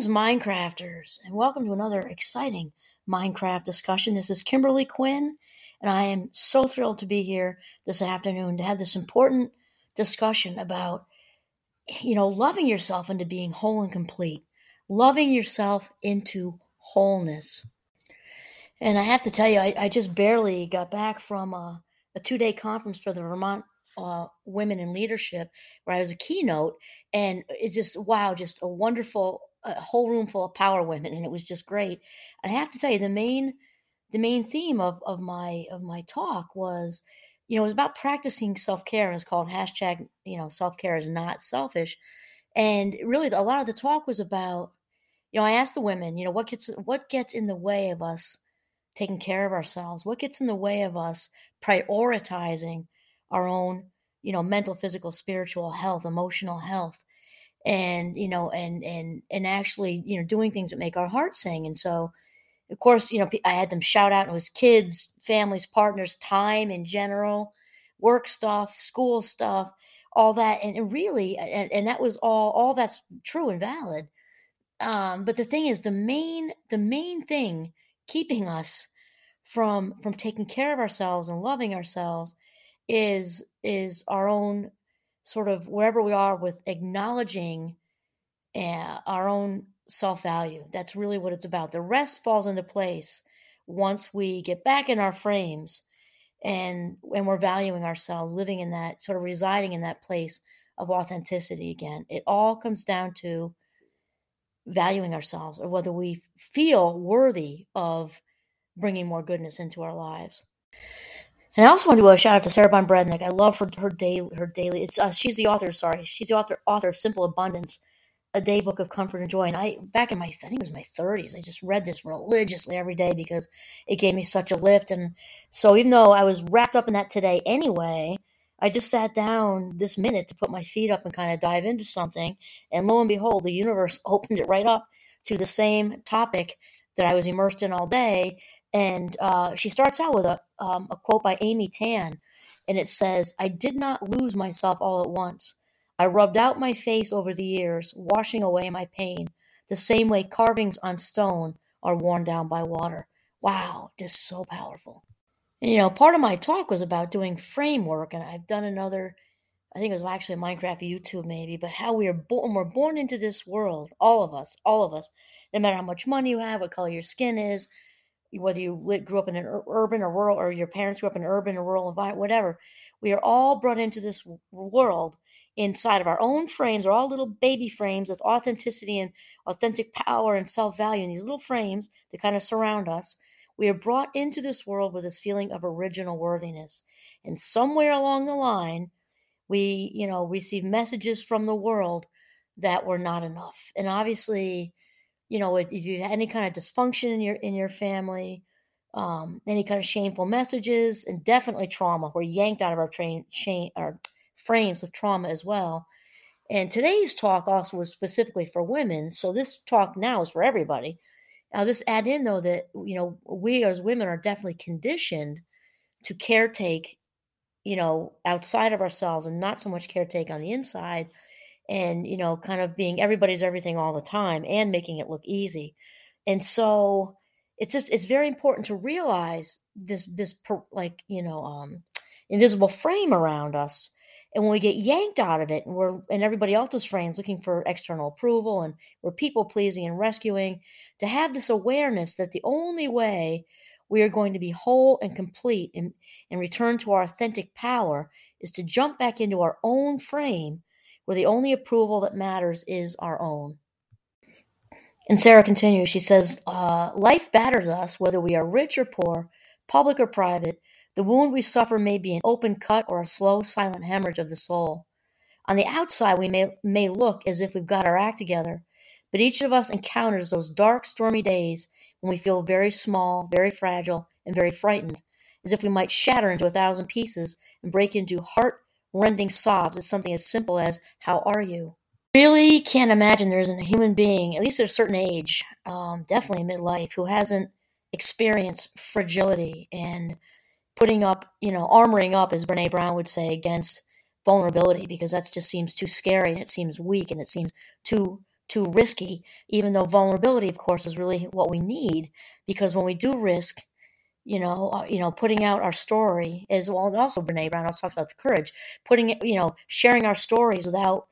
Greetings, Minecrafters, and welcome to another exciting Minecraft discussion. This is Kimberly Quinn, and I am so thrilled to be here this afternoon to have this important discussion about, you know, loving yourself into being whole and complete, loving yourself into wholeness. And I have to tell you, I, I just barely got back from a, a two day conference for the Vermont uh, Women in Leadership, where I was a keynote, and it's just wow, just a wonderful a whole room full of power women, and it was just great. And I have to tell you, the main the main theme of of my of my talk was, you know, it was about practicing self care. and It's called hashtag, you know, self care is not selfish, and really a lot of the talk was about, you know, I asked the women, you know, what gets what gets in the way of us taking care of ourselves, what gets in the way of us prioritizing our own, you know, mental, physical, spiritual health, emotional health and you know and and and actually you know doing things that make our heart sing. And so of course you know i had them shout out it was kids families partners time in general work stuff school stuff all that. And really and, and that was all all that's true and valid. Um but the thing is the main the main thing keeping us from from taking care of ourselves and loving ourselves is is our own sort of wherever we are with acknowledging uh, our own self value. That's really what it's about. The rest falls into place once we get back in our frames and and we're valuing ourselves, living in that sort of residing in that place of authenticity again. It all comes down to valuing ourselves or whether we feel worthy of bringing more goodness into our lives. And I also want to do a shout out to Sarah Ban Breathnach. I love her her daily her daily. It's uh, she's the author. Sorry, she's the author author of Simple Abundance, a day book of comfort and joy. And I back in my I think it was my thirties. I just read this religiously every day because it gave me such a lift. And so even though I was wrapped up in that today anyway, I just sat down this minute to put my feet up and kind of dive into something. And lo and behold, the universe opened it right up to the same topic that I was immersed in all day and uh, she starts out with a, um, a quote by Amy Tan, and it says, I did not lose myself all at once. I rubbed out my face over the years, washing away my pain, the same way carvings on stone are worn down by water. Wow, just so powerful. And, you know, part of my talk was about doing framework, and I've done another, I think it was actually Minecraft YouTube maybe, but how we are born, we're born into this world, all of us, all of us, no matter how much money you have, what color your skin is, whether you grew up in an urban or rural, or your parents grew up in an urban or rural environment, whatever. We are all brought into this world inside of our own frames, or all little baby frames with authenticity and authentic power and self value. And these little frames that kind of surround us, we are brought into this world with this feeling of original worthiness. And somewhere along the line, we, you know, receive messages from the world that we're not enough. And obviously, you know, if, if you have any kind of dysfunction in your in your family, um, any kind of shameful messages, and definitely trauma. We're yanked out of our train chain our frames with trauma as well. And today's talk also was specifically for women, so this talk now is for everybody. I'll just add in though that you know we as women are definitely conditioned to caretake, you know, outside of ourselves and not so much caretake on the inside and you know kind of being everybody's everything all the time and making it look easy. And so it's just it's very important to realize this this like you know um invisible frame around us. And when we get yanked out of it and we're in everybody else's frames looking for external approval and we're people pleasing and rescuing to have this awareness that the only way we are going to be whole and complete and, and return to our authentic power is to jump back into our own frame where the only approval that matters is our own. And Sarah continues, she says, uh, Life batters us, whether we are rich or poor, public or private. The wound we suffer may be an open cut or a slow, silent hemorrhage of the soul. On the outside, we may, may look as if we've got our act together, but each of us encounters those dark, stormy days when we feel very small, very fragile, and very frightened, as if we might shatter into a thousand pieces and break into heart rending sobs at something as simple as, How are you? Really can't imagine there isn't a human being, at least at a certain age, um, definitely midlife, who hasn't experienced fragility and putting up, you know, armoring up, as Brene Brown would say, against vulnerability because that just seems too scary and it seems weak and it seems too too risky, even though vulnerability, of course, is really what we need because when we do risk, you know, uh, you know, putting out our story is well. Also, Brene Brown also talks about the courage, putting it, you know, sharing our stories without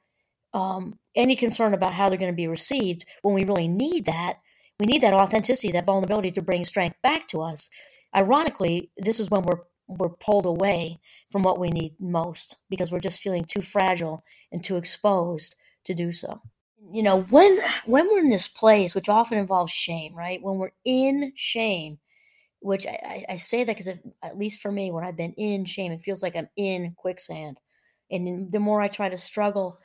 um, any concern about how they're going to be received. When we really need that, we need that authenticity, that vulnerability to bring strength back to us. Ironically, this is when we're we're pulled away from what we need most because we're just feeling too fragile and too exposed to do so. You know, when when we're in this place, which often involves shame, right? When we're in shame, which I, I say that because at least for me, when I've been in shame, it feels like I'm in quicksand. And the more I try to struggle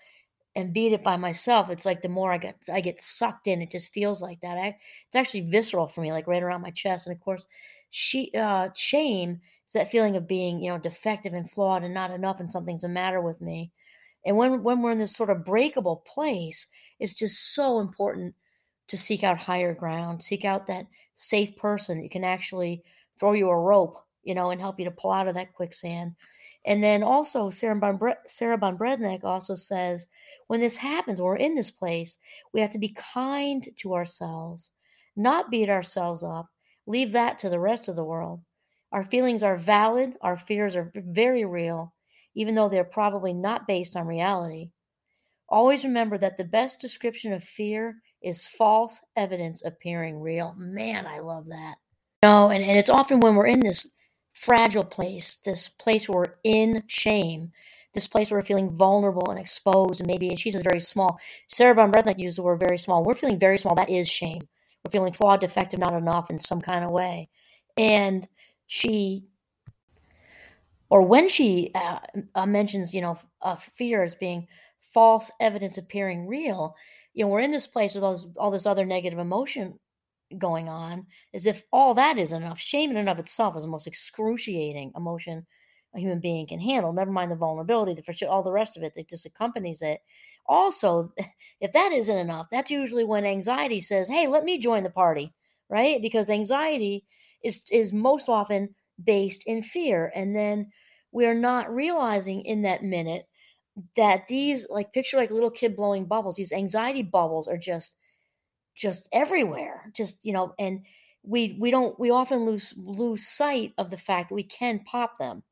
and beat it by myself, it's like the more I get I get sucked in. It just feels like that. I, it's actually visceral for me, like right around my chest. And of course, she uh, shame is that feeling of being you know defective and flawed and not enough, and something's the matter with me. And when when we're in this sort of breakable place, it's just so important to seek out higher ground, seek out that safe person that you can actually throw you a rope, you know, and help you to pull out of that quicksand. And then also, Sarah Ban, Sarah Ban Breathnach also says, when this happens, when we're in this place, we have to be kind to ourselves, not beat ourselves up, leave that to the rest of the world. Our feelings are valid, our fears are very real, even though they're probably not based on reality. Always remember that the best description of fear is false evidence appearing real. Man, I love that. no, and, and it's often when we're in this fragile place, this place where we're in shame, this place where we're feeling vulnerable and exposed, and maybe, and she says very small. Sarah Breathnach uses the word very small. We're feeling very small. That is shame. We're feeling flawed, defective, not enough in some kind of way. And she, or when she uh, uh, mentions, you know, uh, fear as being false evidence appearing real, you know, we're in this place with all this, all this other negative emotion going on, as if all that is enough. Shame in and of itself is the most excruciating emotion a human being can handle. Never mind the vulnerability, the all the rest of it that just accompanies it. Also, if that isn't enough, that's usually when anxiety says, "Hey, let me join the party," right? Because anxiety is is most often based in fear, and then we're not realizing in that minute that these like picture like little kid blowing bubbles. These anxiety bubbles are just just everywhere. Just you know and we we don't we often lose lose sight of the fact that we can pop them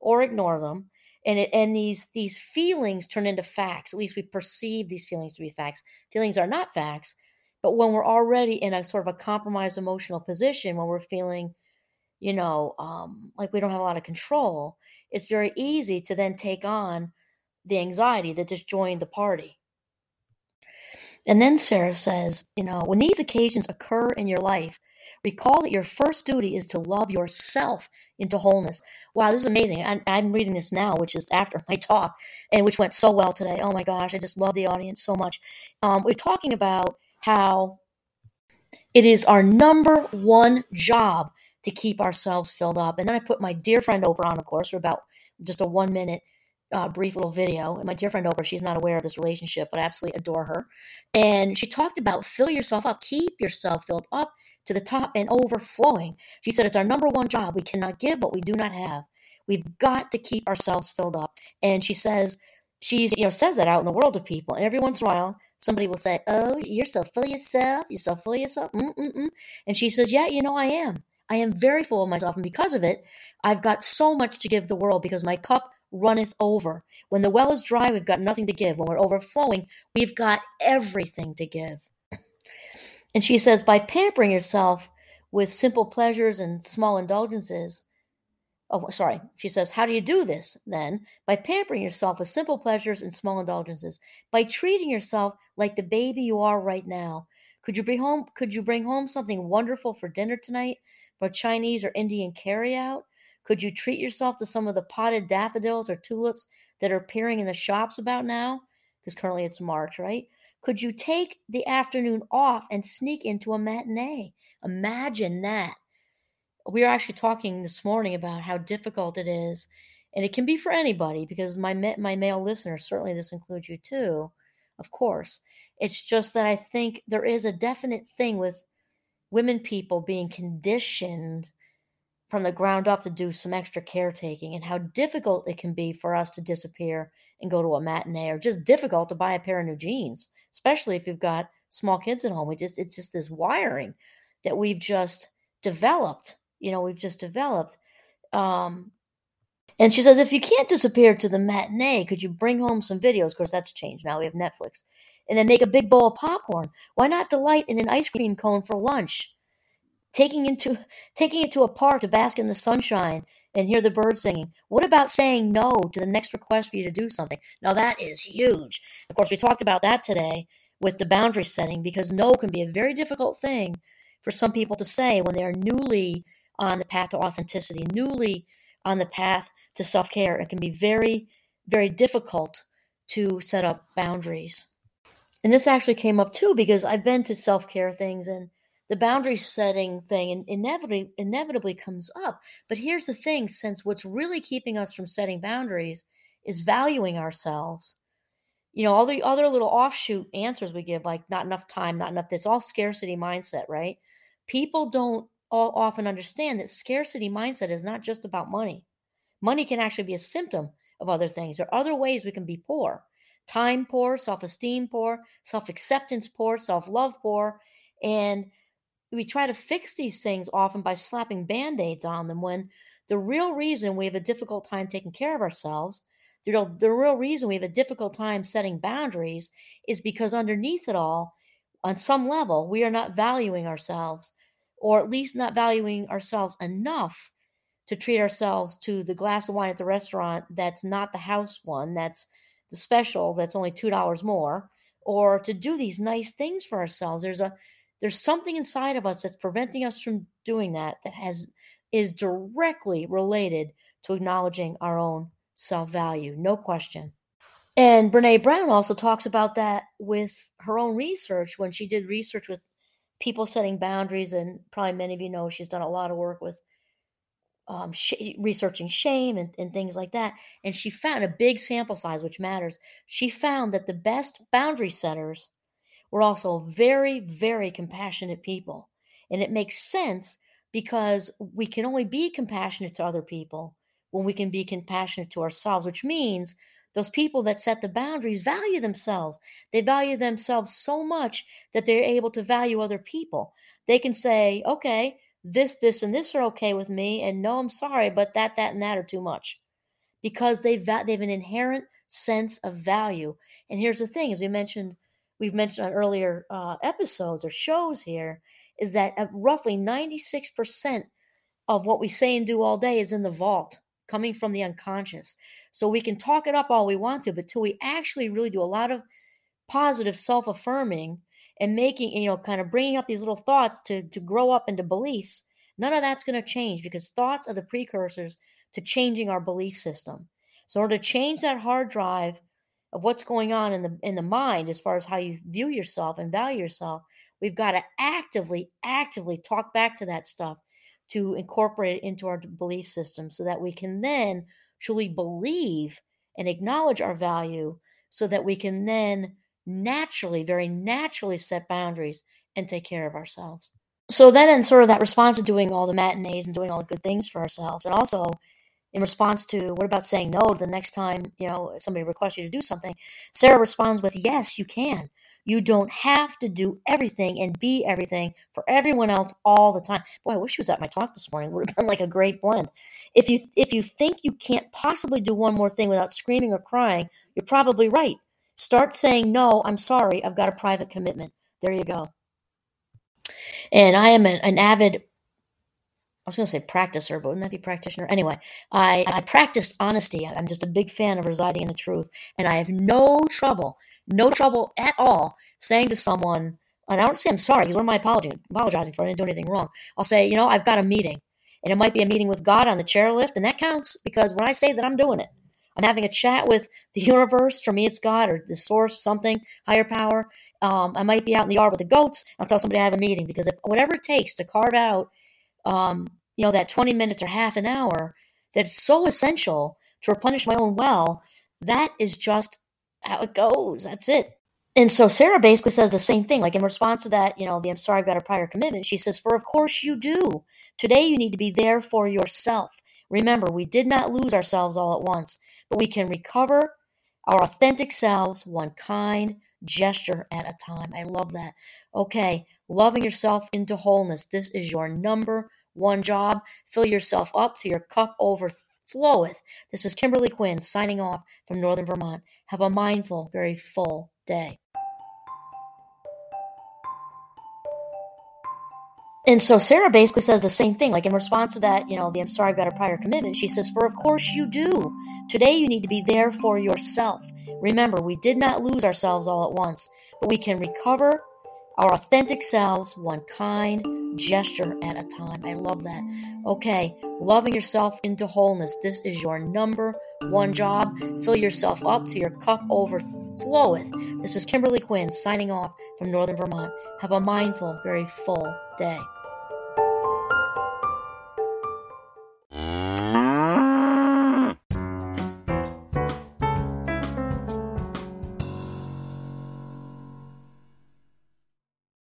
or ignore them. And it, and these these feelings turn into facts. At least we perceive these feelings to be facts. Feelings are not facts but when we're already in a sort of a compromised emotional position when we're feeling you know um, like we don't have a lot of control it's very easy to then take on the anxiety that just joined the party. And then Sarah says, you know, when these occasions occur in your life, recall that your first duty is to love yourself into wholeness. Wow, this is amazing. I'm, I'm, reading this now, which is after my talk, and which went so well today. Oh my gosh, I just love the audience so much. Um, we're talking about how it is our number one job to keep ourselves filled up. And then I put my dear friend Oprah on, of course, for about just a one minute uh, brief little video. And my dear friend Oprah, she's not aware of this relationship, but I absolutely adore her. And she talked about fill yourself up, keep yourself filled up to the top and overflowing. She said it's our number one job. We cannot give what we do not have. We've got to keep ourselves filled up. And she says, she you know says that out in the world to people, and every once in a while somebody will say, "Oh, you're so full of yourself. You're so full of yourself." Mm-mm-mm. And she says, "Yeah, you know I am. I am very full of myself, and because of it, I've got so much to give the world because my cup runneth over. When the well is dry, we've got nothing to give. When we're overflowing, we've got everything to give. And she says, by pampering yourself with simple pleasures and small indulgences, oh, sorry, she says, how do you do this then? By pampering yourself with simple pleasures and small indulgences, by treating yourself like the baby you are right now. Could you bring home could you bring home something wonderful for dinner tonight? For Chinese or Indian carryout? Could you treat yourself to some of the potted daffodils or tulips that are appearing in the shops about now? Because currently it's March, right? Could you take the afternoon off and sneak into a matinee? Imagine that. We were actually talking this morning about how difficult it is, and it can be for anybody because my my male listeners certainly this includes you too, of course. It's just that I think there is a definite thing with women people being conditioned from the ground up to do some extra caretaking and how difficult it can be for us to disappear and go to a matinee or just difficult to buy a pair of new jeans, especially if you've got small kids at home. We just it's just this wiring that we've just developed. You know, we've just developed. Um, and she says, if you can't disappear to the matinee, could you bring home some videos? Of course, that's changed. Now we have Netflix. And then make a big bowl of popcorn. Why not delight in an ice cream cone for lunch? Taking into taking it to a park to bask in the sunshine and hear the birds singing. What about saying no to the next request for you to do something? Now that is huge. Of course, we talked about that today with the boundary setting because no can be a very difficult thing for some people to say when they're newly on the path to authenticity, newly on the path to self care. It can be very, very difficult to set up boundaries. And this actually came up too because I've been to self care things and the boundary setting thing inevitably inevitably comes up. But here's the thing: since what's really keeping us from setting boundaries is valuing ourselves, you know, all the other little offshoot answers we give, like not enough time, not enough. It's all scarcity mindset, right? People don't often understand that scarcity mindset is not just about money. Money can actually be a symptom of other things. There are other ways we can be poor time poor, self esteem poor, self acceptance poor, self love poor. And we try to fix these things often by slapping band aids on them when the real reason we have a difficult time taking care of ourselves, the real, the real reason we have a difficult time setting boundaries is because underneath it all, on some level, we are not valuing ourselves, or at least not valuing ourselves enough to treat ourselves to the glass of wine at the restaurant that's not the house one, that's the special, that's only $2 more, or to do these nice things for ourselves. There's a there's something inside of us that's preventing us from doing that that has is directly related to acknowledging our own self-value, no question. And Brene Brown also talks about that with her own research when she did research with people setting boundaries. And probably many of you know she's done a lot of work with um, sh- researching shame and, and things like that. And she found a big sample size, which matters. She found that the best boundary setters were also very, very compassionate people. And it makes sense because we can only be compassionate to other people when we can be compassionate to ourselves, which means those people that set the boundaries value themselves. They value themselves so much that they're able to value other people. They can say, okay, this, this, and this are okay with me, and no, I'm sorry, but that, that, and that are too much, because they've they have an inherent sense of value. And here's the thing: as we mentioned, we've mentioned on earlier uh, episodes or shows here, is that roughly 96 percent of what we say and do all day is in the vault, coming from the unconscious. So we can talk it up all we want to, but till we actually really do a lot of positive self affirming and making you know kind of bringing up these little thoughts to to grow up into beliefs none of that's going to change because thoughts are the precursors to changing our belief system so in order to change that hard drive of what's going on in the in the mind as far as how you view yourself and value yourself we've got to actively actively talk back to that stuff to incorporate it into our belief system so that we can then truly believe and acknowledge our value so that we can then naturally, very naturally set boundaries and take care of ourselves. So then, in sort of that response to doing all the matinees and doing all the good things for ourselves, and also in response to what about saying no the next time you know somebody requests you to do something, Sarah responds with, "Yes, you can. You don't have to do everything and be everything for everyone else all the time." Boy, I wish she was at my talk this morning. It would have been like a great blend. If you if you think you can't possibly do one more thing without screaming or crying, you're probably right. Start saying, no, I'm sorry, I've got a private commitment. There you go. And I am an, an avid, I was going to say practicer, but wouldn't that be practitioner? Anyway, I, I practice honesty. I'm just a big fan of residing in the truth. And I have no trouble, no trouble at all saying to someone, and I don't say I'm sorry because what am I apologizing, apologizing for? I didn't do anything wrong. I'll say, you know, I've got a meeting. And it might be a meeting with God on the chairlift, and that counts because when I say that I'm doing it, I'm having a chat with the universe. For me, it's God or the source, something, higher power. Um, I might be out in the yard with the goats. I'll tell somebody I have a meeting because if, whatever it takes to carve out, um, you know, that 20 minutes or half an hour that's so essential to replenish my own well, that is just how it goes. That's it. And so Sarah basically says the same thing. Like in response to that, you know, the I'm sorry I've got a prior commitment, she says, For of course you do. Today you need to be there for yourself. Remember, we did not lose ourselves all at once, but we can recover our authentic selves, one kind gesture at a time. I love that. Okay, loving yourself into wholeness. This is your number one job. Fill yourself up till your cup overfloweth. This is Kimberly Quinn signing off from Northern Vermont. Have a mindful, very full day. And so Sarah basically says the same thing. Like in response to that, you know, the I'm sorry got a prior commitment, she says, For of course you do. Today you need to be there for yourself. Remember, we did not lose ourselves all at once, but we can recover our authentic selves one kind gesture at a time. I love that. Okay, loving yourself into wholeness. This is your number one job. Fill yourself up till your cup overfloweth. This is Kimberly Quinn signing off from Northern Vermont. Have a mindful, very full day.